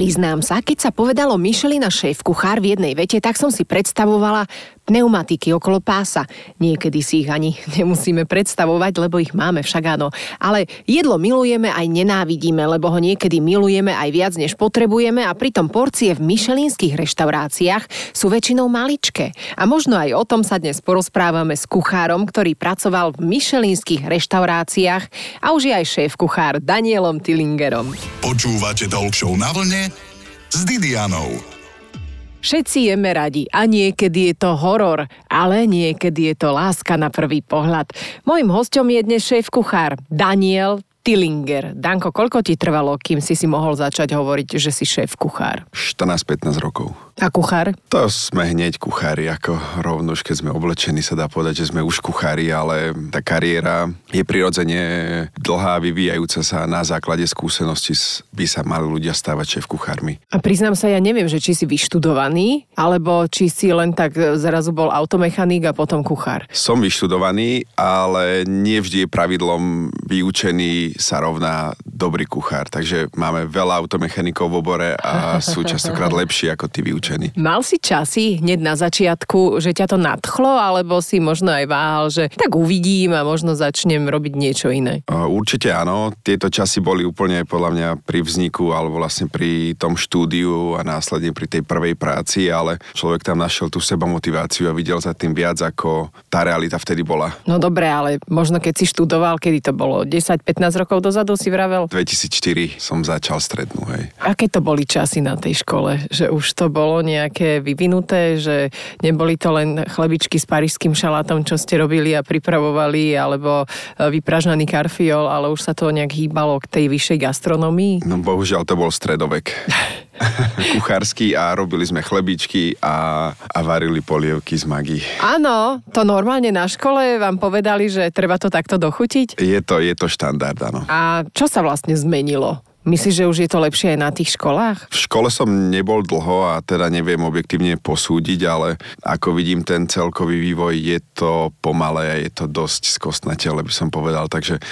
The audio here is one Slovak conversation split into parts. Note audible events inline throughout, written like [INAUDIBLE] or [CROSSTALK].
Priznám sa, keď sa povedalo Michelina šéf kuchár v jednej vete, tak som si predstavovala pneumatiky okolo pása. Niekedy si ich ani [LAUGHS] nemusíme predstavovať, lebo ich máme však áno. Ale jedlo milujeme aj nenávidíme, lebo ho niekedy milujeme aj viac, než potrebujeme a pritom porcie v myšelinských reštauráciách sú väčšinou maličké. A možno aj o tom sa dnes porozprávame s kuchárom, ktorý pracoval v myšelinských reštauráciách a už je aj šéf kuchár Danielom Tillingerom. Počúvate Talk na vlne s Didianou. Všetci jeme radi a niekedy je to horor, ale niekedy je to láska na prvý pohľad. Mojím hostom je dnes šéf kuchár Daniel Tillinger. Danko, koľko ti trvalo, kým si si mohol začať hovoriť, že si šéf kuchár? 14-15 rokov. A kuchár? To sme hneď kuchári, ako rovno už keď sme oblečení, sa dá povedať, že sme už kuchári, ale tá kariéra je prirodzene dlhá, vyvíjajúca sa na základe skúsenosti by sa mali ľudia stávať šéf kuchármi. A priznám sa, ja neviem, že či si vyštudovaný, alebo či si len tak zrazu bol automechanik a potom kuchár. Som vyštudovaný, ale nie vždy je pravidlom vyučený sa rovná dobrý kuchár. Takže máme veľa automechanikov v obore a sú [LAUGHS] častokrát lepší ako tí vyučení. Mal si časy hneď na začiatku, že ťa to nadchlo, alebo si možno aj váhal, že tak uvidím a možno začnem robiť niečo iné? Určite áno. Tieto časy boli úplne podľa mňa pri vzniku alebo vlastne pri tom štúdiu a následne pri tej prvej práci, ale človek tam našiel tú seba motiváciu a videl za tým viac, ako tá realita vtedy bola. No dobre, ale možno keď si študoval, kedy to bolo 10-15 rokov dozadu si vravel? 2004 som začal strednú, hej. Aké to boli časy na tej škole? Že už to bolo nejaké vyvinuté, že neboli to len chlebičky s parížským šalátom, čo ste robili a pripravovali, alebo e, vypražnaný karfiol, ale už sa to nejak hýbalo k tej vyššej gastronomii? No bohužiaľ to bol stredovek. [LAUGHS] kuchársky a robili sme chlebičky a, a varili polievky z magí. Áno, to normálne na škole vám povedali, že treba to takto dochutiť? Je to, je to štandard, áno. A čo sa vlastne zmenilo? Myslíš, že už je to lepšie aj na tých školách? V škole som nebol dlho a teda neviem objektívne posúdiť, ale ako vidím ten celkový vývoj, je to pomalé a je to dosť skostnateľe, by som povedal, takže e,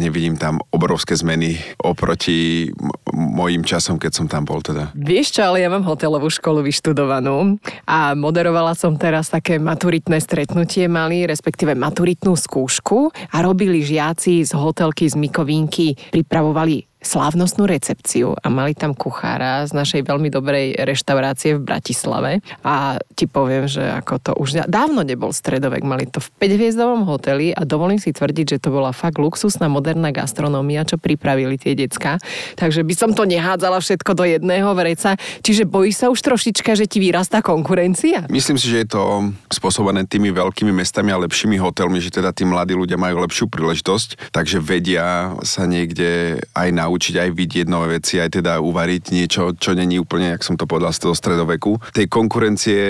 nevidím tam obrovské zmeny oproti mojim časom, keď som tam bol teda. Vieš čo, ale ja mám hotelovú školu vyštudovanú a moderovala som teraz také maturitné stretnutie mali, respektíve maturitnú skúšku a robili žiaci z hotelky z Mikovínky, pripravovali slávnostnú recepciu a mali tam kuchára z našej veľmi dobrej reštaurácie v Bratislave a ti poviem, že ako to už dávno nebol stredovek, mali to v 5-hviezdovom hoteli a dovolím si tvrdiť, že to bola fakt luxusná moderná gastronómia, čo pripravili tie decka. Takže by som to nehádzala všetko do jedného vreca. Čiže bojí sa už trošička, že ti vyrastá konkurencia? Myslím si, že je to spôsobené tými veľkými mestami a lepšími hotelmi, že teda tí mladí ľudia majú lepšiu príležitosť, takže vedia sa niekde aj na naučiť aj vidieť nové veci, aj teda uvariť niečo, čo není úplne, jak som to povedal, z toho stredoveku. Tej konkurencie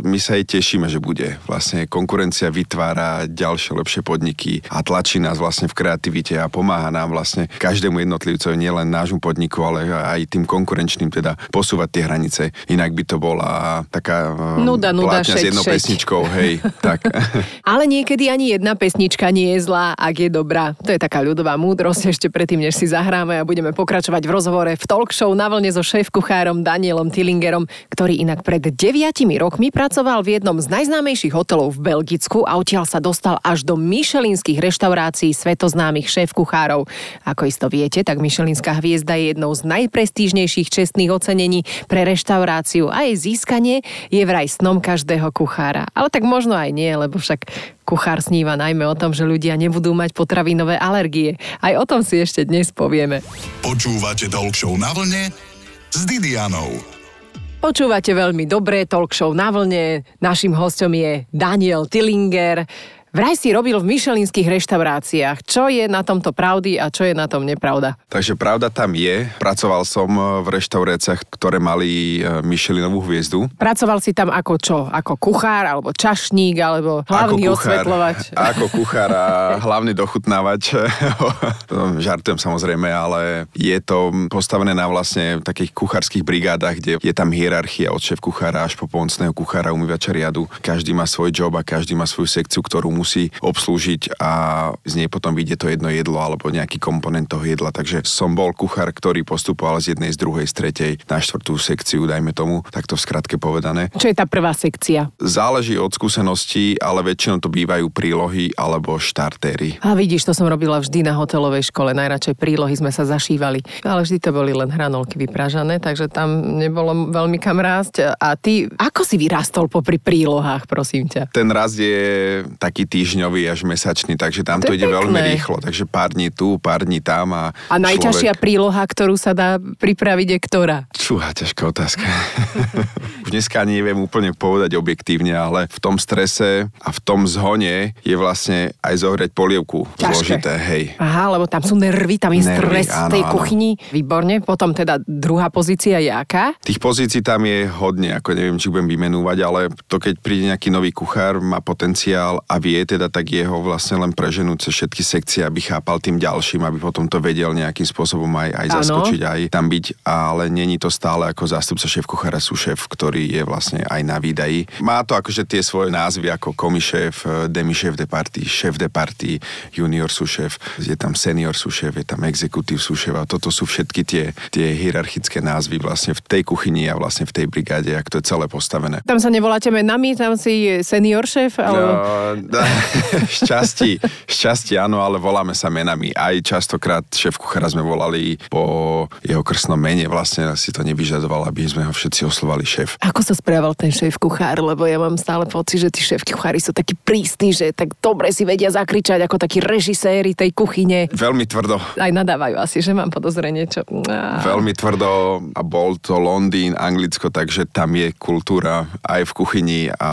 my sa aj tešíme, že bude. Vlastne konkurencia vytvára ďalšie lepšie podniky a tlačí nás vlastne v kreativite a pomáha nám vlastne každému jednotlivcovi, nielen nášmu podniku, ale aj tým konkurenčným teda posúvať tie hranice. Inak by to bola taká nuda, nuda, šeť, s jednou šeť. pesničkou, hej, [LAUGHS] tak. Ale niekedy ani jedna pesnička nie je zlá, ak je dobrá. To je taká ľudová múdrosť ešte predtým, než si zahráme a budeme pokračovať v rozhovore v talk show na vlne so šéf-kuchárom Danielom Tillingerom, ktorý inak pred 9 rokmi pracoval v jednom z najznámejších hotelov v Belgicku a odtiaľ sa dostal až do myšelinských reštaurácií svetoznámych šéf-kuchárov. Ako isto viete, tak myšelinská hviezda je jednou z najprestížnejších čestných ocenení pre reštauráciu a jej získanie je vraj snom každého kuchára. Ale tak možno aj nie, lebo však Kuchár sníva najmä o tom, že ľudia nebudú mať potravinové alergie. Aj o tom si ešte dnes povieme. Počúvate Talk na vlne s Didianou. Počúvate veľmi dobré talk show na vlne. Našim hostom je Daniel Tillinger, Vraj si robil v myšelinských reštauráciách. Čo je na tomto pravdy a čo je na tom nepravda? Takže pravda tam je. Pracoval som e, v reštauráciách, ktoré mali e, Michelinovú hviezdu. Pracoval si tam ako čo? Ako kuchár, alebo čašník, alebo hlavný ako kuchár, osvetľovač? [LAUGHS] Ako kuchár a hlavný dochutnávač. [LAUGHS] Žartujem samozrejme, ale je to postavené na vlastne takých kuchárskych brigádach, kde je tam hierarchia od šéf kuchára až po pomocného kuchára, umývača riadu. Každý má svoj job a každý má svoju sekciu, ktorú musí obslúžiť a z nej potom vyjde to jedno jedlo alebo nejaký komponent toho jedla. Takže som bol kuchár, ktorý postupoval z jednej, z druhej, z tretej na štvrtú sekciu, dajme tomu, takto v skratke povedané. Čo je tá prvá sekcia? Záleží od skúseností, ale väčšinou to bývajú prílohy alebo štartéry. A vidíš, to som robila vždy na hotelovej škole. Najradšej prílohy sme sa zašívali. Ale vždy to boli len hranolky vypražané, takže tam nebolo veľmi kam rásť. A ty, ako si vyrastol popri prílohách, prosím ťa? Ten raz je taký týždňový až mesačný, takže tam To to, ide veľmi pekné. rýchlo. Takže pár dní tu, pár dní tam a, A najťažšia človek... príloha, ktorú sa dá pripraviť, je ktorá? Čúha, ťažká otázka. [LAUGHS] Už dneska neviem úplne povedať objektívne, ale v tom strese a v tom zhone je vlastne aj zohrieť polievku Ťažké. zložité, hej. Aha, lebo tam sú nervy, tam je Nervy, stres v tej áno, áno. kuchyni. Výborne. Potom teda druhá pozícia je aká? Tých pozícií tam je hodne, ako neviem, či budem vymenúvať, ale to keď príde nejaký nový kuchár, má potenciál a vie teda, tak jeho vlastne len preženúť cez všetky sekcie, aby chápal tým ďalším, aby potom to vedel nejakým spôsobom aj, aj zaskočiť, aj tam byť, ale není to stále ako zástupca šéf kuchára, sú šéf, ktorý je vlastne aj na výdaji. Má to akože tie svoje názvy ako komiséf, demi šéf de party, šéf de party, junior šéf, je tam senior šéf, je tam exekutív šéf a toto sú všetky tie, tie hierarchické názvy vlastne v tej kuchyni a vlastne v tej brigáde, ak to je celé postavené. Tam sa nevoláte menami, tam si senior šéf? Alebo... No, [LAUGHS] šťastí, šťastí áno, ale voláme sa menami. Aj častokrát šéf kuchára sme volali po jeho krstnom mene, vlastne si to nevyžadoval, aby sme ho všetci oslovali šéf. Ako sa správal ten šéf kuchár? Lebo ja mám stále pocit, že tí šéf kuchári sú takí prísni, že tak dobre si vedia zakričať ako takí režiséri tej kuchyne. Veľmi tvrdo, Aj nadávajú asi, že mám podozrenie, čo... Veľmi tvrdo a bol to Londýn, Anglicko, takže tam je kultúra aj v kuchyni a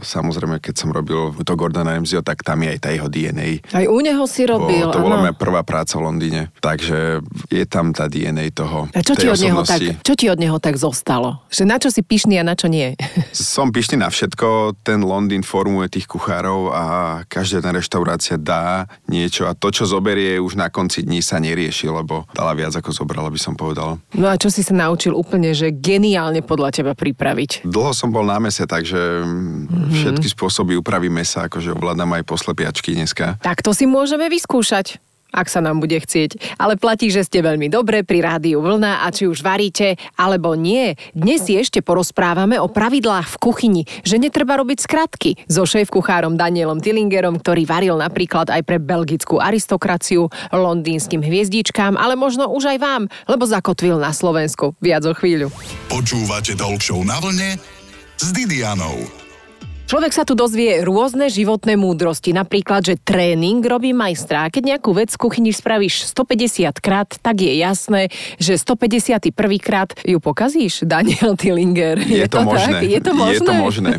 samozrejme, keď som robil to Gordona Ramsayho, tak tam je aj tá jeho DNA. Aj u neho si robil, Bo to bola áno. moja prvá práca v Londýne, takže je tam tá DNA toho. A čo ti, od neho tak, čo ti od neho tak zostalo? Že na čo si pyšný a na čo nie? [LAUGHS] Som pyšný na všetko, ten Londýn formuje tých kuchárov a každá tá reštaurácia dá niečo a to, čo zoberie, už na konci dní sa nerieši, lebo dala viac ako zobrala, by som povedal. No a čo si sa naučil úplne, že geniálne podľa teba pripraviť? Dlho som bol na mese, takže mm-hmm. všetky spôsoby úpravy mesa, akože ovládam aj poslepiačky dneska. Tak to si môžeme vyskúšať ak sa nám bude chcieť. Ale platí, že ste veľmi dobre pri rádiu Vlna a či už varíte, alebo nie. Dnes si ešte porozprávame o pravidlách v kuchyni, že netreba robiť skratky. So šéf-kuchárom Danielom Tillingerom, ktorý varil napríklad aj pre belgickú aristokraciu, londýnskym hviezdičkám, ale možno už aj vám, lebo zakotvil na Slovensku. Viac o chvíľu. Počúvate Talk Show na vlne s Didianou. Človek sa tu dozvie rôzne životné múdrosti, napríklad, že tréning robí majstra. Keď nejakú vec v kuchyni spravíš 150 krát, tak je jasné, že 151 krát ju pokazíš, Daniel Tillinger. Je, to, [LAUGHS] možné. Tak? Je to možné? Je to možné.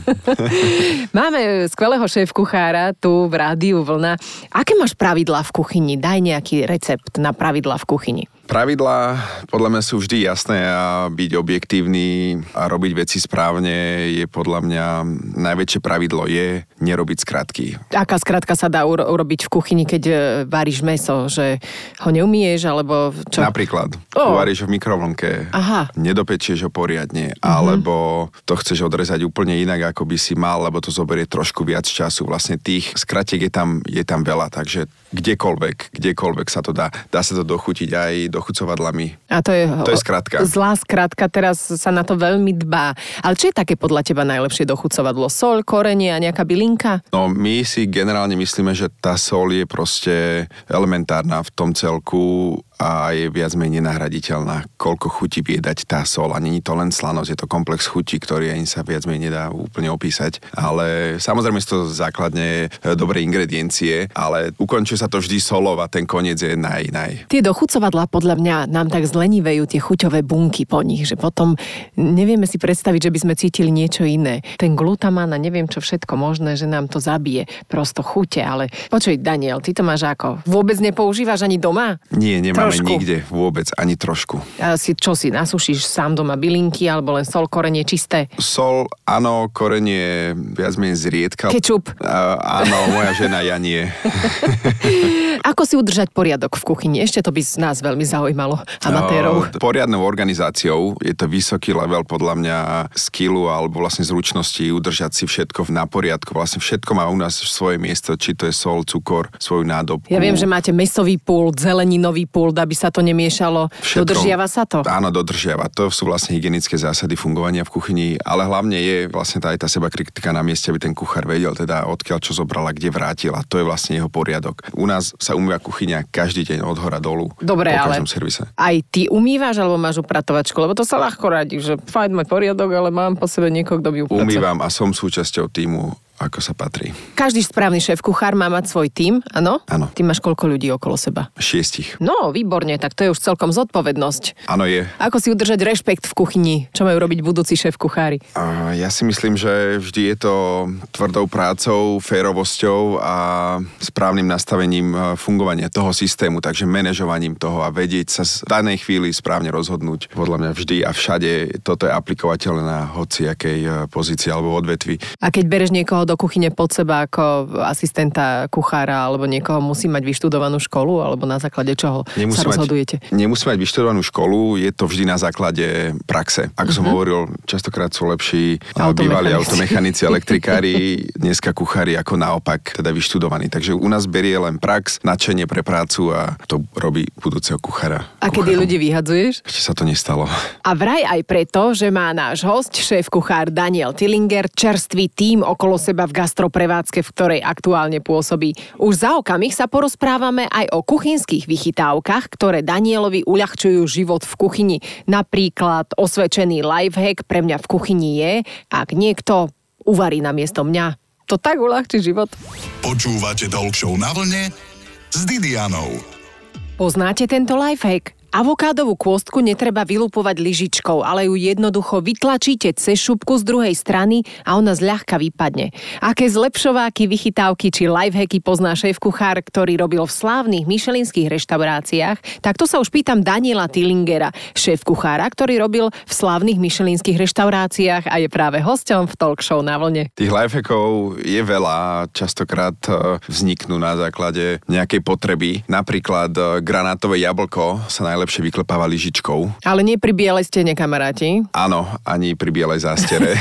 [LAUGHS] Máme skvelého šéf-kuchára tu v rádiu Vlna. Aké máš pravidlá v kuchyni? Daj nejaký recept na pravidlá v kuchyni. Pravidlá podľa mňa sú vždy jasné a byť objektívny a robiť veci správne je podľa mňa najväčšie pravidlo je nerobiť skratky. Aká skratka sa dá uro- urobiť v kuchyni, keď e, varíš meso? Že ho neumieš, alebo čo? Napríklad, Ó. uvaríš ho v mikrovlnke, Aha. nedopečieš ho poriadne, alebo to chceš odrezať úplne inak, ako by si mal, lebo to zoberie trošku viac času. Vlastne tých skratiek je tam, je tam veľa, takže kdekoľvek, kdekoľvek sa to dá. Dá sa to dochutiť aj dochucovadlami. A to je, To je skratka. Zlá skratka, teraz sa na to veľmi dbá. Ale čo je také podľa teba najlepšie dochucovadlo? Sol, korenie a nejaká bylinka? No my si generálne myslíme, že tá sol je proste elementárna v tom celku a je viac menej nenahraditeľná. Koľko chutí vie dať tá sol. A není to len slanosť, je to komplex chutí, ktorý ani sa viac menej nedá úplne opísať. Ale samozrejme sú to základne e, dobré ingrediencie, ale ukončuje sa to vždy solov a ten koniec je naj, naj. Tie dochucovadlá podľa mňa nám tak zlenivejú tie chuťové bunky po nich, že potom nevieme si predstaviť, že by sme cítili niečo iné. Ten glutamán a neviem čo všetko možné, že nám to zabije. Prosto chute, ale počuj Daniel, ty to máš ako? Vôbec nepoužívaš ani doma? Nie, nemáme Trošku. nikde vôbec, ani trošku. A si, čo si, nasúšiš sám doma bylinky alebo len sol, korenie čisté? Sol, áno, korenie viac menej zriedka. Kečup. Uh, áno, moja žena ja nie. [LAUGHS] Ako si udržať poriadok v kuchyni? Ešte to by z nás veľmi zaujímalo, amatérov. No, poriadnou organizáciou je to vysoký level podľa mňa skillu alebo vlastne zručnosti udržať si všetko na poriadku. Vlastne všetko má u nás svoje miesto, či to je sol, cukor, svoju nádobku. Ja viem, že máte mesový pult, zeleninový pult, aby sa to nemiešalo. Všetko. Dodržiava sa to? Áno, dodržiava. To sú vlastne hygienické zásady fungovania v kuchyni, ale hlavne je vlastne tá, aj tá seba kritika na mieste, aby ten kuchár vedel teda odkiaľ čo zobrala, kde vrátila. To je vlastne jeho poriadok. U nás sa umýva kuchyňa každý deň od hora dolu. Dobre, po ale servise. aj ty umývaš alebo máš upratovačku? Lebo to sa ľahko radí, že fajn mať poriadok, ale mám po sebe niekoho, kto by upratoval. Umývam a som súčasťou týmu ako sa patrí. Každý správny šéf kuchár má mať svoj tím, áno? Áno. Ty máš koľko ľudí okolo seba? Šiestich. No, výborne, tak to je už celkom zodpovednosť. Áno, je. Ako si udržať rešpekt v kuchyni? Čo majú robiť budúci šéf kuchári? A ja si myslím, že vždy je to tvrdou prácou, férovosťou a správnym nastavením e, fungovania toho systému, takže manažovaním toho a vedieť sa v danej chvíli správne rozhodnúť. Podľa mňa vždy a všade toto je aplikovateľné na hociakej e, pozícii alebo odvetvi. A keď bereš niekoho do kuchyne pod seba ako asistenta kuchára alebo niekoho musí mať vyštudovanú školu alebo na základe čoho sa rozhodujete? Mať, nemusí mať vyštudovanú školu, je to vždy na základe praxe. Ako uh-huh. som hovoril, častokrát sú lepší bývalí automechanici, elektrikári, dneska kuchári ako naopak, teda vyštudovaní. Takže u nás berie len prax, nadšenie pre prácu a to robí budúceho kuchára. A kedy ľudí vyhadzuješ? Ešte sa to nestalo. A vraj aj preto, že má náš host, šéf kuchár Daniel Tillinger, čerstvý tým okolo seba v gastroprevádzke, v ktorej aktuálne pôsobí. Už za okamih sa porozprávame aj o kuchynských vychytávkach, ktoré Danielovi uľahčujú život v kuchyni. Napríklad osvedčený lifehack pre mňa v kuchyni je, ak niekto uvarí na miesto mňa. To tak uľahčí život. Počúvate Talk na vlne s Didianou. Poznáte tento lifehack? Avokádovú kôstku netreba vylupovať lyžičkou, ale ju jednoducho vytlačíte cez šupku z druhej strany a ona zľahka vypadne. Aké zlepšováky, vychytávky či lifehacky pozná šéf kuchár, ktorý robil v slávnych myšelinských reštauráciách, tak to sa už pýtam Daniela Tillingera, šéf kuchára, ktorý robil v slávnych myšelinských reštauráciách a je práve hosťom v talk show na vlne. Tých lifehackov je veľa, častokrát e, vzniknú na základe nejakej potreby. Napríklad e, granátové jablko sa najlepšie najlepšie vyklepáva lyžičkou. Ale nie pri bielej stene, kamaráti. Áno, ani pri bielej zástere.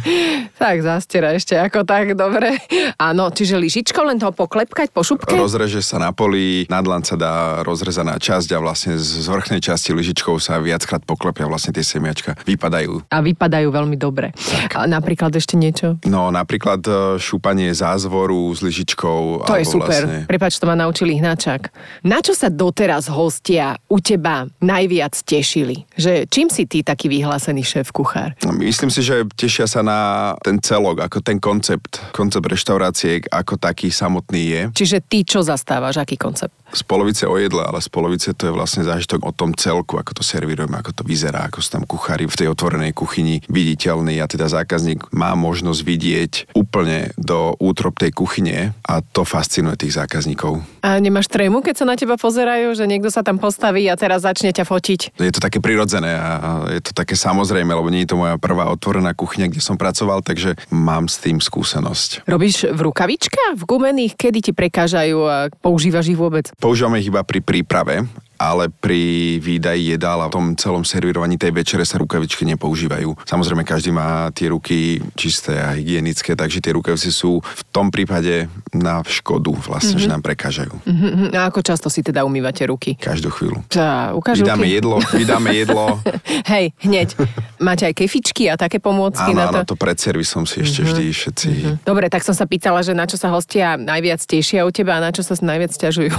[LAUGHS] tak, zástera ešte ako tak, dobre. Áno, čiže lyžičkou len toho poklepkať po šupke? Rozreže sa na poli, nadlan sa dá rozrezaná časť a vlastne z vrchnej časti lyžičkou sa viackrát poklepia vlastne tie semiačka. Vypadajú. A vypadajú veľmi dobre. Tak. A napríklad ešte niečo? No, napríklad e, šúpanie zázvoru s lyžičkou. To je super. Vlastne... Prepač, to ma naučili hnačák. Na čo sa doteraz hostia u teba teba najviac tešili? Že čím si ty taký vyhlásený šéf kuchár? No, myslím si, že tešia sa na ten celok, ako ten koncept, koncept reštaurácie ako taký samotný je. Čiže ty čo zastávaš, aký koncept? z polovice o jedle, ale z polovice to je vlastne zážitok o tom celku, ako to servírujeme, ako to vyzerá, ako sú tam kuchári v tej otvorenej kuchyni viditeľní a teda zákazník má možnosť vidieť úplne do útrop tej kuchyne a to fascinuje tých zákazníkov. A nemáš trému, keď sa na teba pozerajú, že niekto sa tam postaví a teraz začne ťa fotiť? Je to také prirodzené a je to také samozrejme, lebo nie je to moja prvá otvorená kuchyňa, kde som pracoval, takže mám s tým skúsenosť. Robíš v rukavičkách, v gumených, kedy ti prekážajú a používaš ich vôbec? Používame ich iba pri príprave ale pri výdaji jedál a v tom celom servírovaní tej večere sa rukavičky nepoužívajú. Samozrejme, každý má tie ruky čisté a hygienické, takže tie rukavice sú v tom prípade na škodu vlastne, mm-hmm. že nám prekážajú. Mm-hmm. A ako často si teda umývate ruky? Každú chvíľu. Tá, ukáž vydáme ruky. jedlo, vydáme jedlo. [LAUGHS] Hej, hneď. Máte aj kefičky a také pomôcky áno, na to? Áno, to pred servisom si ešte mm-hmm. vždy všetci... Mm-hmm. Dobre, tak som sa pýtala, že na čo sa hostia najviac tešia u teba a na čo sa najviac ťažujú.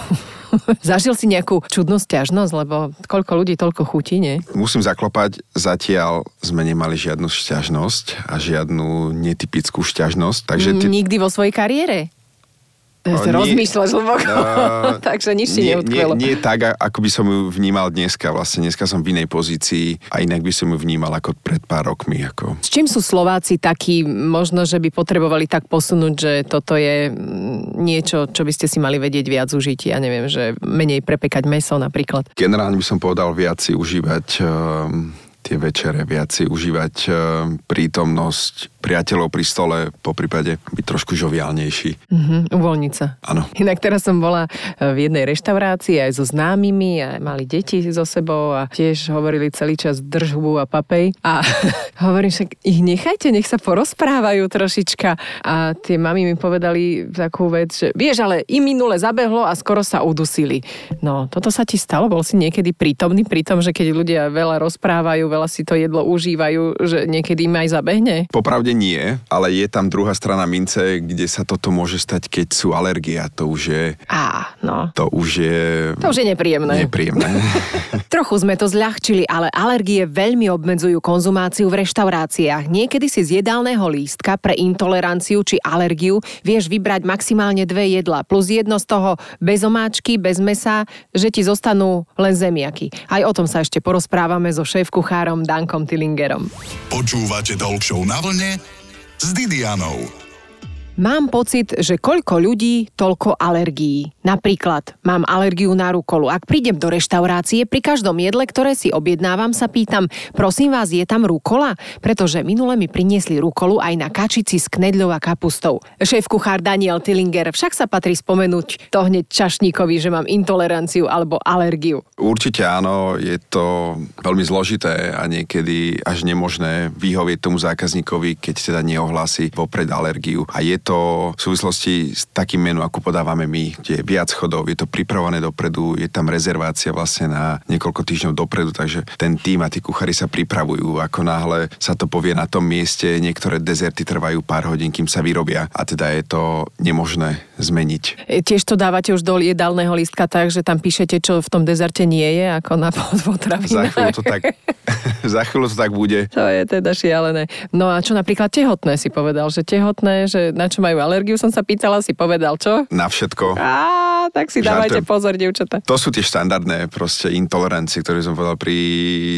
[LAUGHS] Zažil si nejakú čudnú stiažnosť, lebo koľko ľudí, toľko chutí, nie? Musím zaklopať, zatiaľ sme nemali žiadnu šťažnosť a žiadnu netypickú šťažnosť. Takže ty... Nikdy vo svojej kariére? Ja si rozmýšľaš hlboko, uh, [LAUGHS] takže nič si nie, nie, nie tak, ako by som ju vnímal dneska. Vlastne dneska som v inej pozícii a inak by som ju vnímal ako pred pár rokmi. Ako. S čím sú Slováci takí, možno, že by potrebovali tak posunúť, že toto je mm, niečo, čo by ste si mali vedieť viac užiť? Ja neviem, že menej prepekať meso napríklad. Generálne by som povedal viac si užívať um, tie večere, viac si užívať e, prítomnosť priateľov pri stole, po prípade byť trošku žoviálnejší. Mhm, uvoľniť sa. Áno. Inak teraz som bola e, v jednej reštaurácii aj so známymi a mali deti so sebou a tiež hovorili celý čas držbu a papej. A [LAUGHS] hovorím však, ich nechajte, nech sa porozprávajú trošička. A tie mami mi povedali takú vec, že vieš, ale im minule zabehlo a skoro sa udusili. No, toto sa ti stalo? Bol si niekedy prítomný pri tom, že keď ľudia veľa rozprávajú, veľa si to jedlo užívajú, že niekedy im aj zabehne? Popravde nie, ale je tam druhá strana mince, kde sa toto môže stať, keď sú alergia. To už je... Á, no. To už je... To už je nepríjemné. Nepríjemné. [LAUGHS] Trochu sme to zľahčili, ale alergie veľmi obmedzujú konzumáciu v reštauráciách. Niekedy si z jedálneho lístka pre intoleranciu či alergiu vieš vybrať maximálne dve jedla, plus jedno z toho bez omáčky, bez mesa, že ti zostanú len zemiaky. Aj o tom sa ešte porozprávame so šéf-kuchárom Dankom Tillingerom. Počúvate Talk na vlne s Didianou. Mám pocit, že koľko ľudí, toľko alergií. Napríklad, mám alergiu na rukolu. Ak prídem do reštaurácie, pri každom jedle, ktoré si objednávam, sa pýtam, prosím vás, je tam rukola? Pretože minule mi priniesli rukolu aj na kačici s knedľou a kapustou. Šéf kuchár Daniel Tillinger však sa patrí spomenúť to hneď čašníkovi, že mám intoleranciu alebo alergiu. Určite áno, je to veľmi zložité a niekedy až nemožné vyhovieť tomu zákazníkovi, keď teda neohlási vopred alergiu. A je to v súvislosti s takým menu, ako podávame my, kde je viac chodov, je to pripravené dopredu, je tam rezervácia vlastne na niekoľko týždňov dopredu, takže ten tým a tí kuchári sa pripravujú. Ako náhle sa to povie na tom mieste, niektoré dezerty trvajú pár hodín, kým sa vyrobia a teda je to nemožné zmeniť. E, Tiež to dávate už do jedálneho lístka tak, že tam píšete, čo v tom dezerte nie je, ako na Za potravinách. chvíľu to tak, [LAUGHS] za chvíľu to tak bude. To je teda šialené. No a čo napríklad tehotné si povedal, že tehotné, že na čo majú alergiu, som sa pýtala, si povedal čo? Na všetko. Á, tak si dávajte Žartujem. pozor, dievčatá. To sú tie štandardné proste intolerancie, ktoré som povedal pri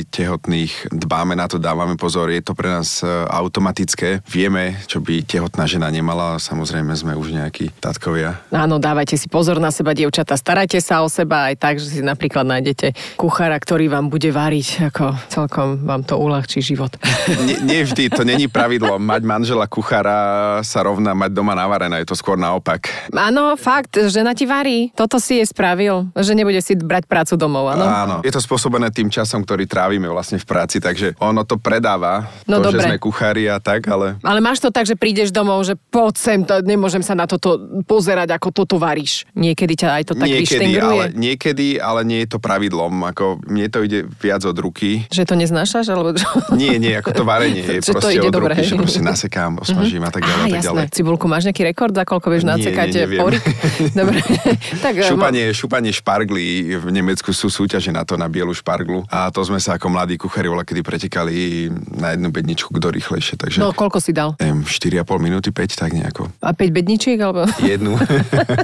tehotných. Dbáme na to, dávame pozor, je to pre nás e, automatické. Vieme, čo by tehotná žena nemala, samozrejme sme už nejakí tatkovia. Áno, dávajte si pozor na seba, dievčatá. Starajte sa o seba aj tak, že si napríklad nájdete kuchára, ktorý vám bude variť, ako celkom vám to uľahčí život. [LAUGHS] Nie, nie vždy, to není pravidlo. Mať manžela kuchára sa rovná mať doma navarené, je to skôr naopak. Áno, fakt, žena ti varí. Toto si je spravil, že nebude si brať prácu domov, áno? Áno. Je to spôsobené tým časom, ktorý trávime vlastne v práci, takže ono to predáva, No to, dobre. že sme kuchári a tak, ale Ale máš to tak, že prídeš domov, že poď sem, to, nemôžem sa na toto pozerať, ako toto varíš. Niekedy ťa aj to tak niekedy, ale, niekedy, ale nie je to pravidlom. Ako, mne to ide viac od ruky. Že to neznášaš, alebo? Nie, nie, ako to varenie je [LAUGHS] Že to proste ide od dobre, ruky, hej. že proste nasekám, osmažím a tak ďalej, Á, tak jasné. ďalej. Cibulku, máš nejaký rekord, za koľko vieš nacekať porik? [LAUGHS] Dobre. tak, eh, Šupanie, šupanie šparglí, v Nemecku sú súťaže na to, na bielu šparglu. A to sme sa ako mladí kuchári kedy pretekali na jednu bedničku, kto rýchlejšie. Takže No, koľko si dal? neviem, 4,5 minúty, 5, tak nejako. A 5 bedničiek, alebo? [LAUGHS] Jednu.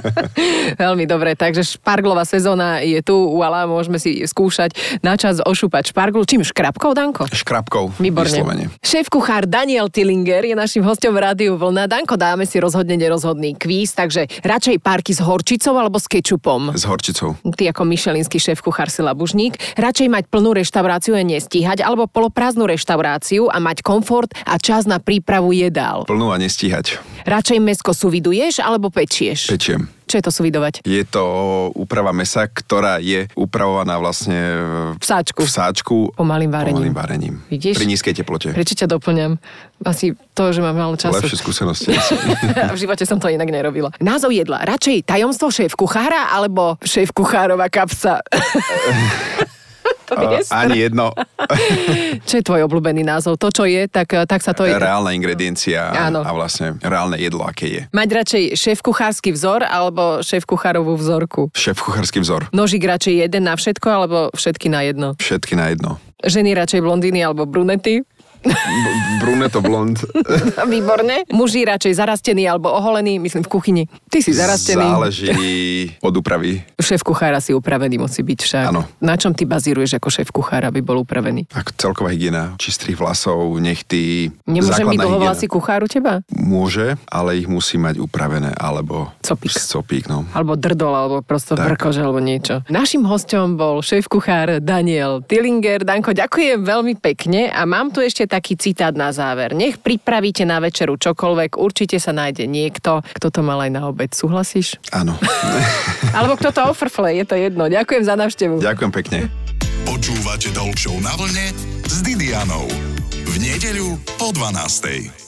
[LAUGHS] Veľmi dobre, takže šparglová sezóna je tu, voilà, môžeme si skúšať na čas ošúpať šparglu. Čím škrabkou, Danko? Škrabkou. Výborne. Vyslovene. Šéf-kuchár Daniel Tillinger je našim hostom v Rádiu Vlna. Danko, dáme si rozhodne nerozhodný kvíz, takže radšej párky s horčicou alebo s kečupom? S horčicou. Ty ako myšelinský šéf-kuchár si labužník, radšej mať plnú reštauráciu a nestíhať, alebo poloprázdnu reštauráciu a mať komfort a čas na prípravu jedál. Plnú a nestíhať. Radšej mesko suviduješ alebo pečieš? Pečiem. Čo je to suvidovať? Je to úprava mesa, ktorá je upravovaná vlastne V sáčku. v sáčku Pomalým varením. Pomalým varením. Vidíš? Pri nízkej teplote. Prečo ťa doplňam? Asi to, že mám málo času. Lepšie skúsenosti. [LAUGHS] v živote som to inak nerobila. Názov jedla. Radšej tajomstvo šéf kuchára alebo šéf kuchárova kapsa? [LAUGHS] to je A- Ani jedno. [LAUGHS] Čo je tvoj obľúbený názov? To, čo je, tak, tak sa to je. Reálna ingrediencia Áno. a vlastne reálne jedlo, aké je. Mať radšej šéf kuchársky vzor alebo šéf kuchárovú vzorku? Šéf kuchársky vzor. Nožík radšej jeden na všetko alebo všetky na jedno? Všetky na jedno. Ženy radšej blondíny alebo brunety? B- bruneto blond. [LAUGHS] Výborne. Muži radšej zarastený alebo oholený, myslím v kuchyni. Ty si zarastený. Záleží od úpravy. Šéf kuchára si upravený musí byť však. Áno. Na čom ty bazíruješ ako šéf kuchára, aby bol upravený? Ako celková hygiena, čistých vlasov, nechty, Nemôže byť základná dlhovlasý hygiena. kuchár u teba? Môže, ale ich musí mať upravené, alebo Copík. copík no. Alebo drdol, alebo prosto vrkož, alebo niečo. Našim hostom bol šéf kuchár Daniel Tillinger. Danko, ďakujem veľmi pekne a mám tu ešte taký citát na záver. Nech pripravíte na večeru čokoľvek, určite sa nájde niekto, kto to mal aj na obed. Súhlasíš? Áno. [LAUGHS] Alebo kto to ofrfle, je to jedno. Ďakujem za návštevu. Ďakujem pekne. Počúvate Show na vlne s Didianou. V nedeľu po 12.